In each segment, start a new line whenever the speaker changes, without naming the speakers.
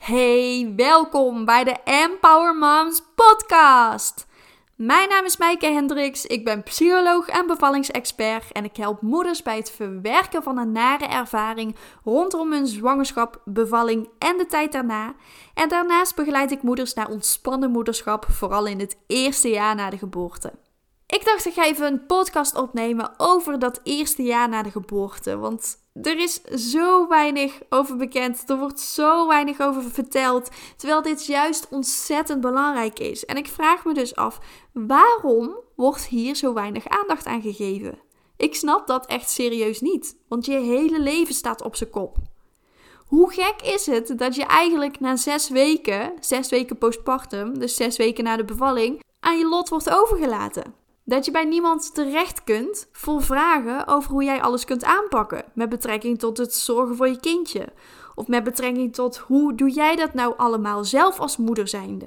Hey, welkom bij de Empower Moms podcast. Mijn naam is Maaike Hendricks, ik ben psycholoog en bevallingsexpert en ik help moeders bij het verwerken van een nare ervaring rondom hun zwangerschap, bevalling en de tijd daarna. En daarnaast begeleid ik moeders naar ontspannen moederschap, vooral in het eerste jaar na de geboorte. Ik dacht, ik ga even een podcast opnemen over dat eerste jaar na de geboorte. Want er is zo weinig over bekend. Er wordt zo weinig over verteld. Terwijl dit juist ontzettend belangrijk is. En ik vraag me dus af: waarom wordt hier zo weinig aandacht aan gegeven? Ik snap dat echt serieus niet. Want je hele leven staat op zijn kop. Hoe gek is het dat je eigenlijk na zes weken, zes weken postpartum, dus zes weken na de bevalling, aan je lot wordt overgelaten? Dat je bij niemand terecht kunt voor vragen over hoe jij alles kunt aanpakken. Met betrekking tot het zorgen voor je kindje. Of met betrekking tot hoe doe jij dat nou allemaal zelf als moeder zijnde.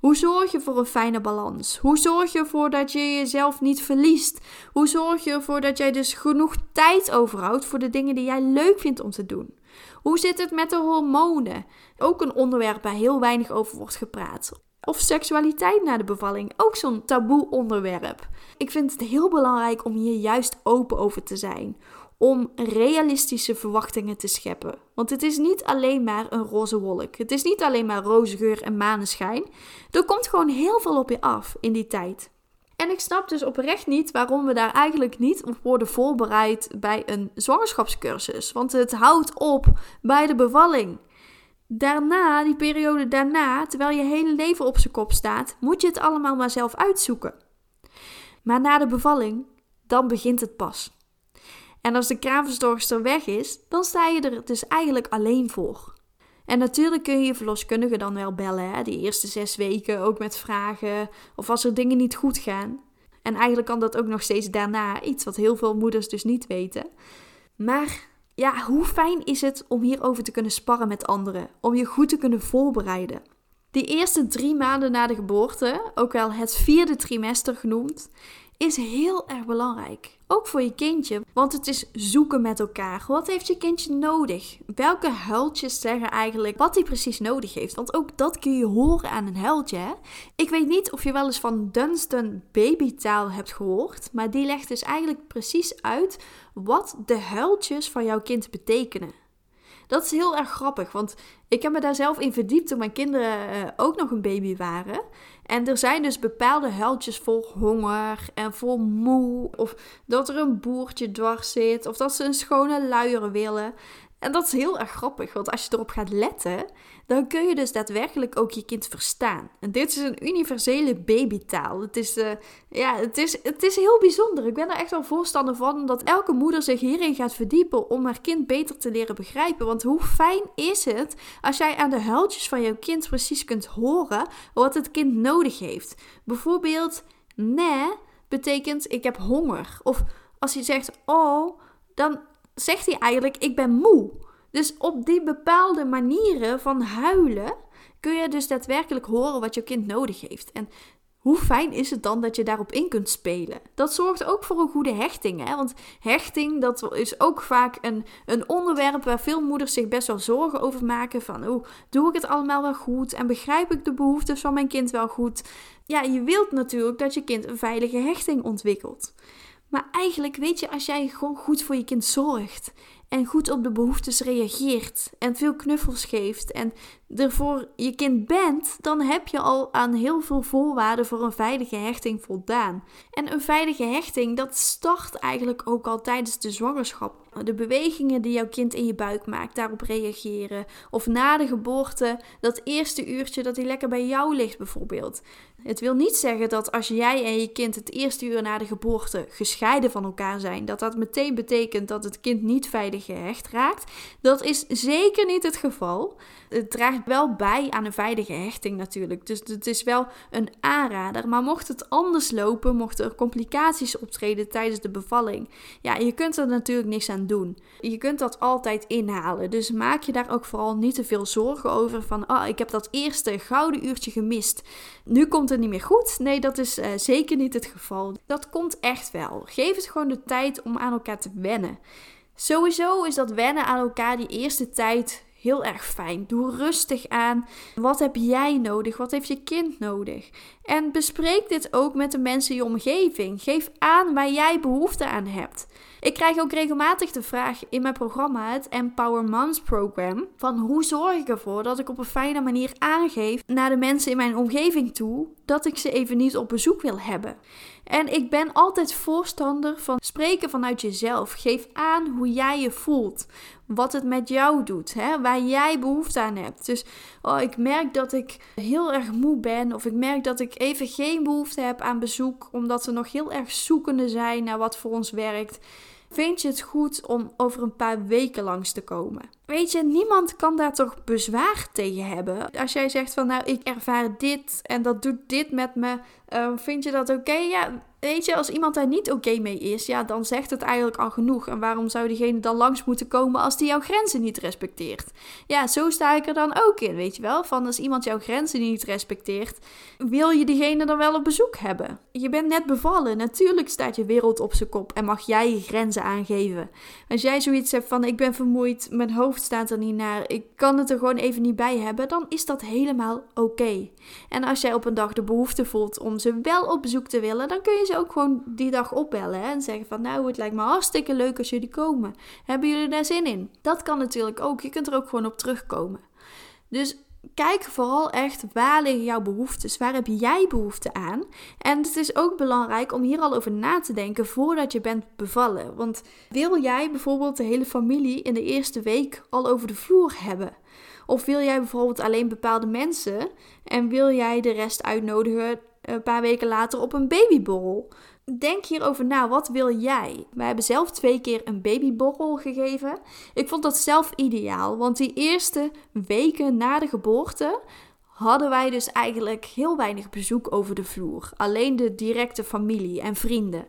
Hoe zorg je voor een fijne balans? Hoe zorg je ervoor dat je jezelf niet verliest? Hoe zorg je ervoor dat jij dus genoeg tijd overhoudt voor de dingen die jij leuk vindt om te doen? Hoe zit het met de hormonen? Ook een onderwerp waar heel weinig over wordt gepraat. Of seksualiteit na de bevalling, ook zo'n taboe onderwerp. Ik vind het heel belangrijk om hier juist open over te zijn. Om realistische verwachtingen te scheppen. Want het is niet alleen maar een roze wolk. Het is niet alleen maar roze geur en maneschijn. Er komt gewoon heel veel op je af in die tijd. En ik snap dus oprecht niet waarom we daar eigenlijk niet op worden voorbereid bij een zwangerschapscursus. Want het houdt op bij de bevalling. Daarna, die periode daarna, terwijl je hele leven op zijn kop staat, moet je het allemaal maar zelf uitzoeken. Maar na de bevalling, dan begint het pas. En als de kraamverzorgster weg is, dan sta je er dus eigenlijk alleen voor. En natuurlijk kun je je verloskundige dan wel bellen, hè, die eerste zes weken, ook met vragen of als er dingen niet goed gaan. En eigenlijk kan dat ook nog steeds daarna, iets wat heel veel moeders dus niet weten. Maar ja, hoe fijn is het om hierover te kunnen sparren met anderen, om je goed te kunnen voorbereiden. Die eerste drie maanden na de geboorte, ook wel het vierde trimester genoemd, is heel erg belangrijk. Ook voor je kindje, want het is zoeken met elkaar. Wat heeft je kindje nodig? Welke huiltjes zeggen eigenlijk wat hij precies nodig heeft? Want ook dat kun je horen aan een huiltje. Ik weet niet of je wel eens van Dunstan babytaal hebt gehoord, maar die legt dus eigenlijk precies uit wat de huiltjes van jouw kind betekenen. Dat is heel erg grappig, want ik heb me daar zelf in verdiept toen mijn kinderen uh, ook nog een baby waren. En er zijn dus bepaalde huiltjes voor honger en voor moe. Of dat er een boertje dwars zit. Of dat ze een schone luier willen. En dat is heel erg grappig, want als je erop gaat letten, dan kun je dus daadwerkelijk ook je kind verstaan. En dit is een universele babytaal. Het is, uh, ja, het is, het is heel bijzonder. Ik ben er echt wel voorstander van dat elke moeder zich hierin gaat verdiepen om haar kind beter te leren begrijpen. Want hoe fijn is het als jij aan de huiltjes van jouw kind precies kunt horen wat het kind nodig heeft. Bijvoorbeeld, nee betekent ik heb honger. Of als je zegt, oh, dan zegt hij eigenlijk: Ik ben moe. Dus op die bepaalde manieren van huilen kun je dus daadwerkelijk horen wat je kind nodig heeft. En hoe fijn is het dan dat je daarop in kunt spelen? Dat zorgt ook voor een goede hechting. Hè? Want hechting, dat is ook vaak een, een onderwerp waar veel moeders zich best wel zorgen over maken. Van, oh, doe ik het allemaal wel goed? En begrijp ik de behoeftes van mijn kind wel goed? Ja, je wilt natuurlijk dat je kind een veilige hechting ontwikkelt. Maar eigenlijk weet je, als jij gewoon goed voor je kind zorgt en goed op de behoeftes reageert en veel knuffels geeft en er voor je kind bent, dan heb je al aan heel veel voorwaarden voor een veilige hechting voldaan. En een veilige hechting, dat start eigenlijk ook al tijdens de zwangerschap. De bewegingen die jouw kind in je buik maakt, daarop reageren. Of na de geboorte, dat eerste uurtje dat hij lekker bij jou ligt bijvoorbeeld. Het wil niet zeggen dat als jij en je kind het eerste uur na de geboorte gescheiden van elkaar zijn, dat dat meteen betekent dat het kind niet veilig gehecht raakt. Dat is zeker niet het geval. Het draagt wel bij aan een veilige hechting natuurlijk. Dus het is wel een aanrader. Maar mocht het anders lopen, mochten er complicaties optreden tijdens de bevalling, ja, je kunt er natuurlijk niks aan doen. Je kunt dat altijd inhalen. Dus maak je daar ook vooral niet te veel zorgen over van, oh, ik heb dat eerste gouden uurtje gemist. Nu komt het niet meer goed. Nee, dat is uh, zeker niet het geval. Dat komt echt wel. Geef het gewoon de tijd om aan elkaar te wennen. Sowieso is dat wennen aan elkaar die eerste tijd heel erg fijn. Doe rustig aan. Wat heb jij nodig? Wat heeft je kind nodig? En bespreek dit ook met de mensen in je omgeving. Geef aan waar jij behoefte aan hebt. Ik krijg ook regelmatig de vraag in mijn programma, het Empower Moms Program, van hoe zorg ik ervoor dat ik op een fijne manier aangeef naar de mensen in mijn omgeving toe dat ik ze even niet op bezoek wil hebben. En ik ben altijd voorstander van spreken vanuit jezelf. Geef aan hoe jij je voelt. Wat het met jou doet. Hè? Waar jij behoefte aan hebt. Dus oh, ik merk dat ik heel erg moe ben. Of ik merk dat ik even geen behoefte heb aan bezoek. Omdat we nog heel erg zoekende zijn naar wat voor ons werkt. Vind je het goed om over een paar weken langs te komen? Weet je, niemand kan daar toch bezwaar tegen hebben. Als jij zegt van nou, ik ervaar dit en dat doet dit met me, uh, vind je dat oké? Ja, weet je, als iemand daar niet oké mee is, ja, dan zegt het eigenlijk al genoeg. En waarom zou diegene dan langs moeten komen als die jouw grenzen niet respecteert? Ja, zo sta ik er dan ook in, weet je wel? Van als iemand jouw grenzen niet respecteert, wil je diegene dan wel op bezoek hebben? Je bent net bevallen, natuurlijk staat je wereld op zijn kop en mag jij je grenzen aangeven. Als jij zoiets hebt van ik ben vermoeid, mijn hoofd staat er niet naar, ik kan het er gewoon even niet bij hebben, dan is dat helemaal oké. En als jij op een dag de behoefte voelt om ze wel op bezoek te willen, dan kun je ze ook gewoon die dag opbellen en zeggen van nou, het lijkt me hartstikke leuk als jullie komen. Hebben jullie daar zin in? Dat kan natuurlijk ook. Je kunt er ook gewoon op terugkomen. Dus kijk vooral echt waar liggen jouw behoeftes? Waar heb jij behoefte aan? En het is ook belangrijk om hier al over na te denken voordat je bent bevallen. Want wil jij bijvoorbeeld de hele familie in de eerste week al over de vloer hebben? Of wil jij bijvoorbeeld alleen bepaalde mensen en wil jij de rest uitnodigen een paar weken later op een babyborrel. Denk hierover na, wat wil jij? Wij hebben zelf twee keer een babyborrel gegeven. Ik vond dat zelf ideaal, want die eerste weken na de geboorte hadden wij dus eigenlijk heel weinig bezoek over de vloer. Alleen de directe familie en vrienden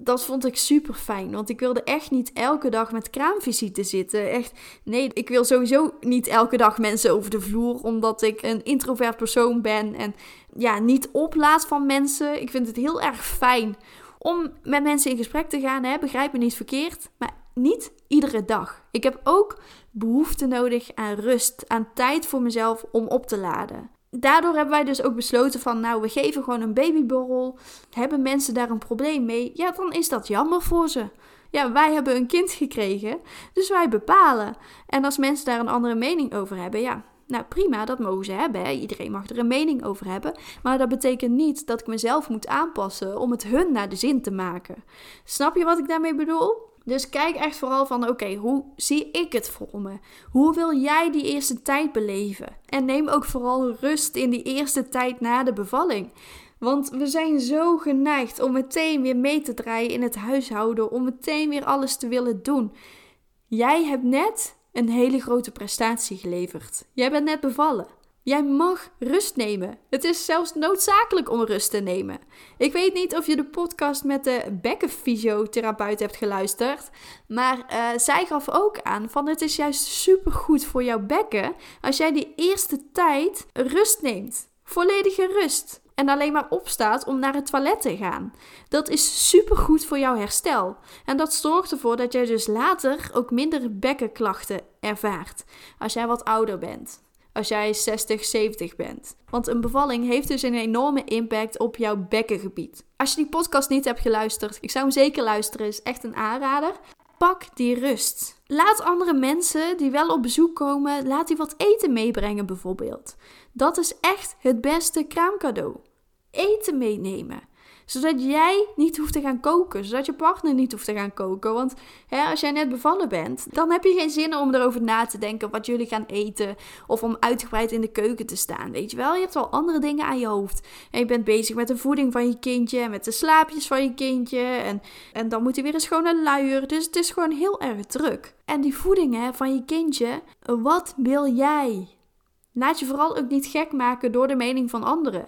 dat vond ik super fijn. Want ik wilde echt niet elke dag met kraamvisite zitten. Echt, nee, ik wil sowieso niet elke dag mensen over de vloer. Omdat ik een introvert persoon ben. En ja, niet oplaat van mensen. Ik vind het heel erg fijn om met mensen in gesprek te gaan. Hè? Begrijp me niet verkeerd. Maar niet iedere dag. Ik heb ook behoefte nodig aan rust, aan tijd voor mezelf om op te laden daardoor hebben wij dus ook besloten van, nou, we geven gewoon een babyborrel. Hebben mensen daar een probleem mee? Ja, dan is dat jammer voor ze. Ja, wij hebben een kind gekregen, dus wij bepalen. En als mensen daar een andere mening over hebben, ja, nou prima, dat mogen ze hebben. Iedereen mag er een mening over hebben. Maar dat betekent niet dat ik mezelf moet aanpassen om het hun naar de zin te maken. Snap je wat ik daarmee bedoel? Dus kijk echt vooral van oké, hoe zie ik het voor me? Hoe wil jij die eerste tijd beleven? En neem ook vooral rust in die eerste tijd na de bevalling. Want we zijn zo geneigd om meteen weer mee te draaien in het huishouden, om meteen weer alles te willen doen. Jij hebt net een hele grote prestatie geleverd. Jij bent net bevallen. Jij mag rust nemen. Het is zelfs noodzakelijk om rust te nemen. Ik weet niet of je de podcast met de bekkenfysiotherapeut hebt geluisterd. Maar uh, zij gaf ook aan van het is juist supergoed voor jouw bekken als jij die eerste tijd rust neemt. Volledige rust. En alleen maar opstaat om naar het toilet te gaan. Dat is supergoed voor jouw herstel. En dat zorgt ervoor dat jij dus later ook minder bekkenklachten ervaart. Als jij wat ouder bent als jij 60, 70 bent. Want een bevalling heeft dus een enorme impact op jouw bekkengebied. Als je die podcast niet hebt geluisterd, ik zou hem zeker luisteren, is echt een aanrader. Pak die rust. Laat andere mensen die wel op bezoek komen, laat die wat eten meebrengen bijvoorbeeld. Dat is echt het beste kraamcadeau. Eten meenemen zodat jij niet hoeft te gaan koken. Zodat je partner niet hoeft te gaan koken. Want hè, als jij net bevallen bent, dan heb je geen zin om erover na te denken wat jullie gaan eten. Of om uitgebreid in de keuken te staan. Weet je wel, je hebt wel andere dingen aan je hoofd. En je bent bezig met de voeding van je kindje. En met de slaapjes van je kindje. En, en dan moet hij weer een schone luier. Dus het is gewoon heel erg druk. En die voeding hè, van je kindje, wat wil jij? Laat je vooral ook niet gek maken door de mening van anderen.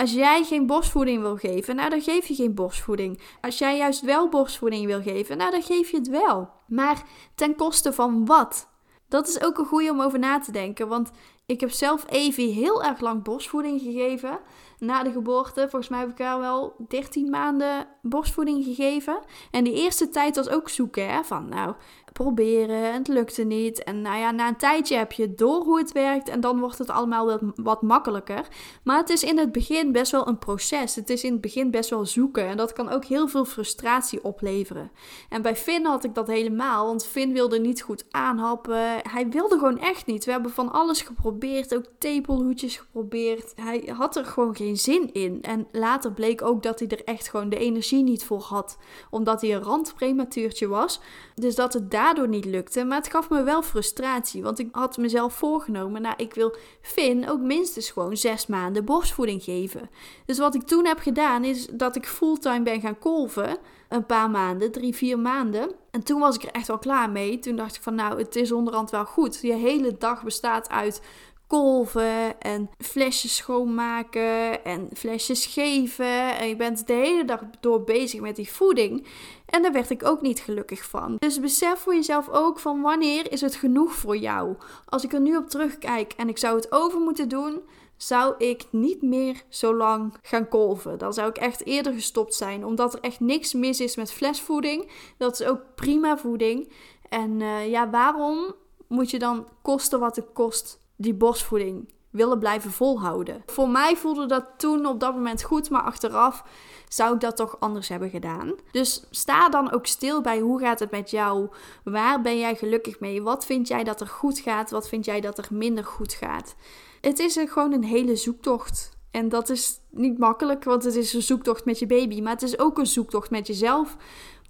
Als jij geen borstvoeding wil geven, nou dan geef je geen borstvoeding. Als jij juist wel borstvoeding wil geven, nou dan geef je het wel. Maar ten koste van wat? Dat is ook een goede om over na te denken. Want Ik heb zelf Evie heel erg lang borstvoeding gegeven na de geboorte. Volgens mij heb ik haar wel 13 maanden borstvoeding gegeven. En die eerste tijd was ook zoeken, hè? Van nou, proberen, het lukte niet. En nou ja, na een tijdje heb je door hoe het werkt en dan wordt het allemaal wat, wat makkelijker. Maar het is in het begin best wel een proces. Het is in het begin best wel zoeken en dat kan ook heel veel frustratie opleveren. En bij Finn had ik dat helemaal, want Finn wilde niet goed aanhappen. Hij wilde gewoon echt niet. We hebben van alles geprobeerd, ook tepelhoedjes geprobeerd. Hij had er gewoon geen zin in. En later bleek ook dat hij er echt gewoon de energie niet voor had, omdat hij een randprematuurtje was. Dus dat het daardoor niet lukte. Maar het gaf me wel frustratie. Want ik had mezelf voorgenomen. Nou, ik wil Finn ook minstens gewoon zes maanden borstvoeding geven. Dus wat ik toen heb gedaan is dat ik fulltime ben gaan kolven. Een paar maanden, drie, vier maanden. En toen was ik er echt wel klaar mee. Toen dacht ik van nou, het is onderhand wel goed. Je hele dag bestaat uit kolven en flesjes schoonmaken en flesjes geven. En je bent de hele dag door bezig met die voeding. En daar werd ik ook niet gelukkig van. Dus besef voor jezelf ook van wanneer is het genoeg voor jou. Als ik er nu op terugkijk en ik zou het over moeten doen, zou ik niet meer zo lang gaan kolven. Dan zou ik echt eerder gestopt zijn, omdat er echt niks mis is met flesvoeding. Dat is ook prima voeding. En uh, ja, waarom moet je dan kosten wat het kost die borstvoeding willen blijven volhouden. Voor mij voelde dat toen op dat moment goed, maar achteraf zou ik dat toch anders hebben gedaan. Dus sta dan ook stil bij hoe gaat het met jou? Waar ben jij gelukkig mee? Wat vind jij dat er goed gaat? Wat vind jij dat er minder goed gaat? Het is gewoon een hele zoektocht. En dat is niet makkelijk, want het is een zoektocht met je baby. Maar het is ook een zoektocht met jezelf.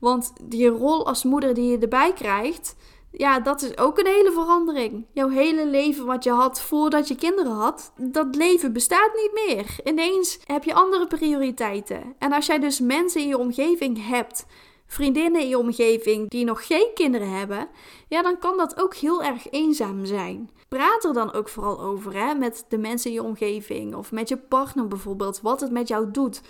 Want die rol als moeder die je erbij krijgt, ja, dat is ook een hele verandering. Jouw hele leven wat je had voordat je kinderen had, dat leven bestaat niet meer. Ineens heb je andere prioriteiten. En als jij dus mensen in je omgeving hebt, vriendinnen in je omgeving die nog geen kinderen hebben, ja, dan kan dat ook heel erg eenzaam zijn. Praat er dan ook vooral over hè, met de mensen in je omgeving of met je partner bijvoorbeeld, wat het met jou doet.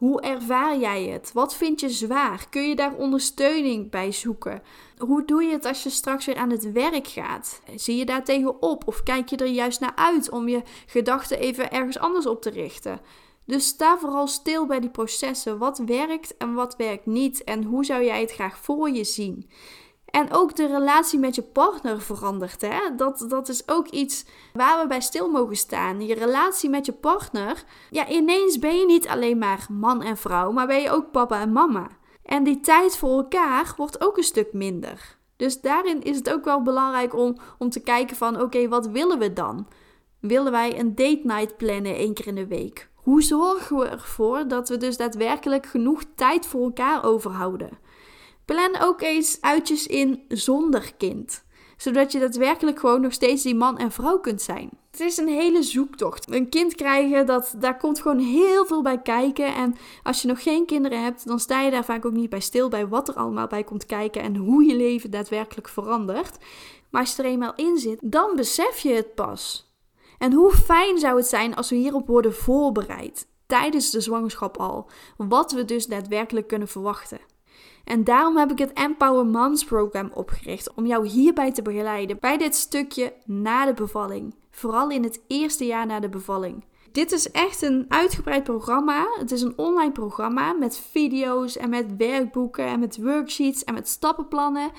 Hoe ervaar jij het? Wat vind je zwaar? Kun je daar ondersteuning bij zoeken? Hoe doe je het als je straks weer aan het werk gaat? Zie je daar tegenop of kijk je er juist naar uit om je gedachten even ergens anders op te richten? Dus sta vooral stil bij die processen. Wat werkt en wat werkt niet en hoe zou jij het graag voor je zien? En ook de relatie met je partner verandert. Hè? Dat, dat is ook iets waar we bij stil mogen staan. Je relatie met je partner. Ja, ineens ben je niet alleen maar man en vrouw, maar ben je ook papa en mama. En die tijd voor elkaar wordt ook een stuk minder. Dus daarin is het ook wel belangrijk om, om te kijken van oké, wat willen we dan? Willen wij een date night plannen één keer in de week? Hoe zorgen we ervoor dat we dus daadwerkelijk genoeg tijd voor elkaar overhouden? Plan ook eens uitjes in zonder kind. Zodat je daadwerkelijk gewoon nog steeds die man en vrouw kunt zijn. Het is een hele zoektocht. Een kind krijgen, dat, daar komt gewoon heel veel bij kijken. En als je nog geen kinderen hebt, dan sta je daar vaak ook niet bij stil bij wat er allemaal bij komt kijken en hoe je leven daadwerkelijk verandert. Maar als je er eenmaal in zit, dan besef je het pas. En hoe fijn zou het zijn als we hierop worden voorbereid tijdens de zwangerschap al, wat we dus daadwerkelijk kunnen verwachten. En daarom heb ik het Empower Moms Program opgericht om jou hierbij te begeleiden bij dit stukje na de bevalling. Vooral in het eerste jaar na de bevalling. Dit is echt een uitgebreid programma. Het is een online programma met video's en met werkboeken en met worksheets en met stappenplannen.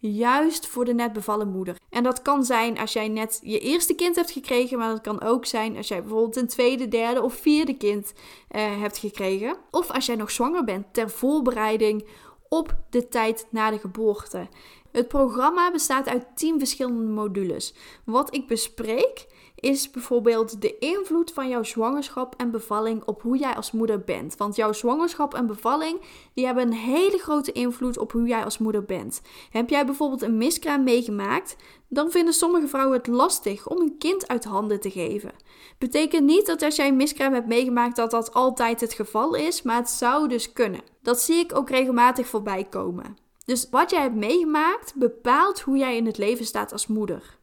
Juist voor de net bevallen moeder. En dat kan zijn als jij net je eerste kind hebt gekregen, maar dat kan ook zijn als jij bijvoorbeeld een tweede, derde of vierde kind uh, hebt gekregen. Of als jij nog zwanger bent ter voorbereiding op de tijd na de geboorte. Het programma bestaat uit 10 verschillende modules. Wat ik bespreek is bijvoorbeeld de invloed van jouw zwangerschap en bevalling op hoe jij als moeder bent. Want jouw zwangerschap en bevalling die hebben een hele grote invloed op hoe jij als moeder bent. Heb jij bijvoorbeeld een miskraam meegemaakt, dan vinden sommige vrouwen het lastig om een kind uit handen te geven. Betekent niet dat als jij een miskraam hebt meegemaakt dat dat altijd het geval is, maar het zou dus kunnen. Dat zie ik ook regelmatig voorbij komen. Dus wat jij hebt meegemaakt bepaalt hoe jij in het leven staat als moeder.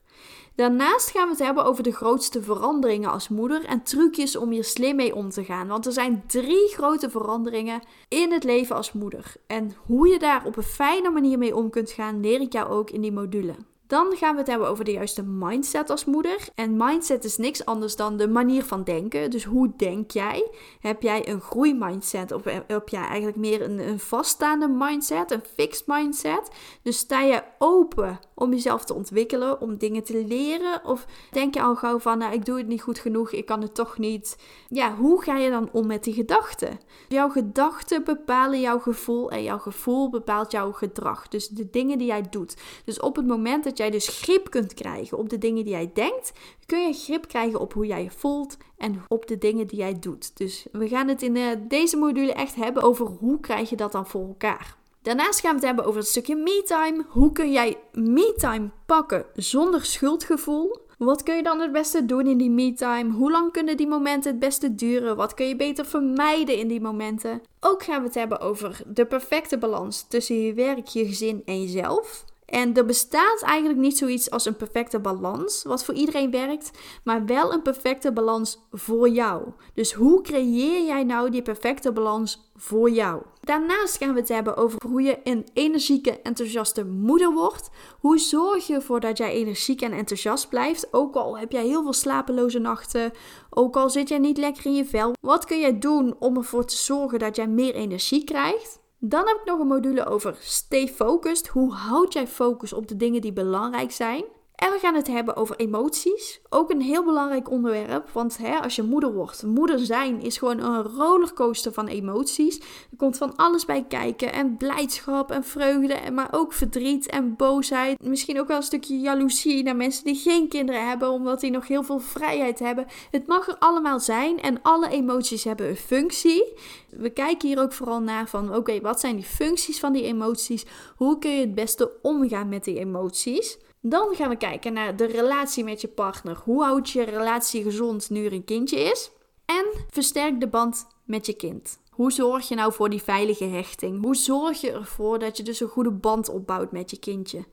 Daarnaast gaan we het hebben over de grootste veranderingen als moeder en trucjes om hier slim mee om te gaan. Want er zijn drie grote veranderingen in het leven als moeder. En hoe je daar op een fijne manier mee om kunt gaan, leer ik jou ook in die module. Dan gaan we het hebben over de juiste mindset als moeder. En mindset is niks anders dan de manier van denken. Dus hoe denk jij? Heb jij een groeimindset of heb jij eigenlijk meer een, een vaststaande mindset, een fixed mindset? Dus sta je open om jezelf te ontwikkelen, om dingen te leren? Of denk je al gauw van, nou, ik doe het niet goed genoeg, ik kan het toch niet? Ja, hoe ga je dan om met die gedachten? Jouw gedachten bepalen jouw gevoel en jouw gevoel bepaalt jouw gedrag. Dus de dingen die jij doet. Dus op het moment dat jij dus grip kunt krijgen op de dingen die jij denkt, kun je grip krijgen op hoe jij je voelt en op de dingen die jij doet. Dus we gaan het in eh, deze module echt hebben over hoe krijg je dat dan voor elkaar. Daarnaast gaan we het hebben over het stukje me-time. Hoe kun jij me-time pakken zonder schuldgevoel? Wat kun je dan het beste doen in die me-time? Hoe lang kunnen die momenten het beste duren? Wat kun je beter vermijden in die momenten? Ook gaan we het hebben over de perfecte balans tussen je werk, je gezin en jezelf. En er bestaat eigenlijk niet zoiets als een perfecte balans, wat voor iedereen werkt, maar wel een perfecte balans voor jou. Dus hoe creëer jij nou die perfecte balans voor jou? Daarnaast gaan we het hebben over hoe je een energieke, enthousiaste moeder wordt. Hoe zorg je ervoor dat jij energiek en enthousiast blijft, ook al heb jij heel veel slapeloze nachten, ook al zit jij niet lekker in je vel. Wat kun jij doen om ervoor te zorgen dat jij meer energie krijgt? Dan heb ik nog een module over stay focused. Hoe houd jij focus op de dingen die belangrijk zijn? En we gaan het hebben over emoties. Ook een heel belangrijk onderwerp. Want hè, als je moeder wordt, moeder zijn is gewoon een rollercoaster van emoties. Er komt van alles bij kijken. En blijdschap en vreugde. Maar ook verdriet en boosheid. Misschien ook wel een stukje jaloezie naar mensen die geen kinderen hebben. Omdat die nog heel veel vrijheid hebben. Het mag er allemaal zijn. En alle emoties hebben een functie. We kijken hier ook vooral naar van oké, wat zijn die functies van die emoties? Hoe kun je het beste omgaan met die emoties? Dan gaan we kijken naar de relatie met je partner. Hoe houd je relatie gezond nu er een kindje is? En versterk de band met je kind. Hoe zorg je nou voor die veilige hechting? Hoe zorg je ervoor dat je dus een goede band opbouwt met je kindje?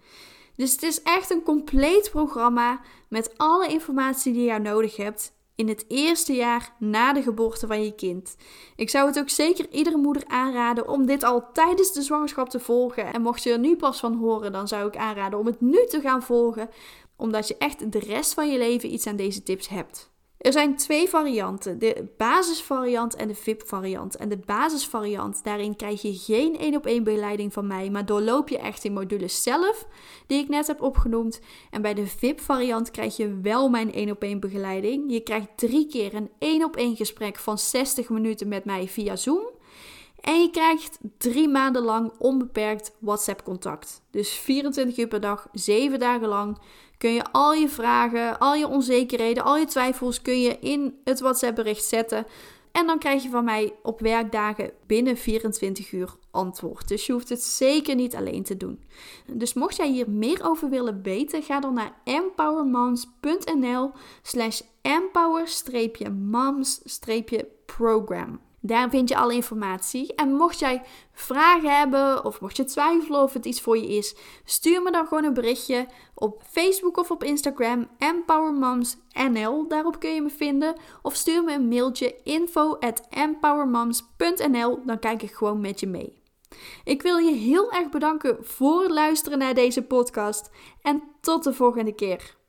Dus het is echt een compleet programma met alle informatie die je nodig hebt in het eerste jaar na de geboorte van je kind. Ik zou het ook zeker iedere moeder aanraden om dit al tijdens de zwangerschap te volgen. En mocht je er nu pas van horen, dan zou ik aanraden om het nu te gaan volgen, omdat je echt de rest van je leven iets aan deze tips hebt. Er zijn twee varianten, de basisvariant en de VIP-variant. En de basisvariant, daarin krijg je geen één op één begeleiding van mij, maar doorloop je echt in modules zelf, die ik net heb opgenoemd. En bij de VIP-variant krijg je wel mijn één op één begeleiding. Je krijgt drie keer een één op één gesprek van 60 minuten met mij via Zoom. En je krijgt drie maanden lang onbeperkt WhatsApp-contact. Dus 24 uur per dag, 7 dagen lang kun je al je vragen, al je onzekerheden, al je twijfels kun je in het WhatsApp-bericht zetten. En dan krijg je van mij op werkdagen binnen 24 uur antwoord. Dus je hoeft het zeker niet alleen te doen. Dus mocht jij hier meer over willen weten, ga dan naar empowermoms.nl slash empower-moms-program. Daar vind je alle informatie. En mocht jij vragen hebben of mocht je twijfelen of het iets voor je is, stuur me dan gewoon een berichtje op Facebook of op Instagram empowermomsnl. Daarop kun je me vinden. Of stuur me een mailtje info at empowermoms.nl. Dan kijk ik gewoon met je mee. Ik wil je heel erg bedanken voor het luisteren naar deze podcast en tot de volgende keer.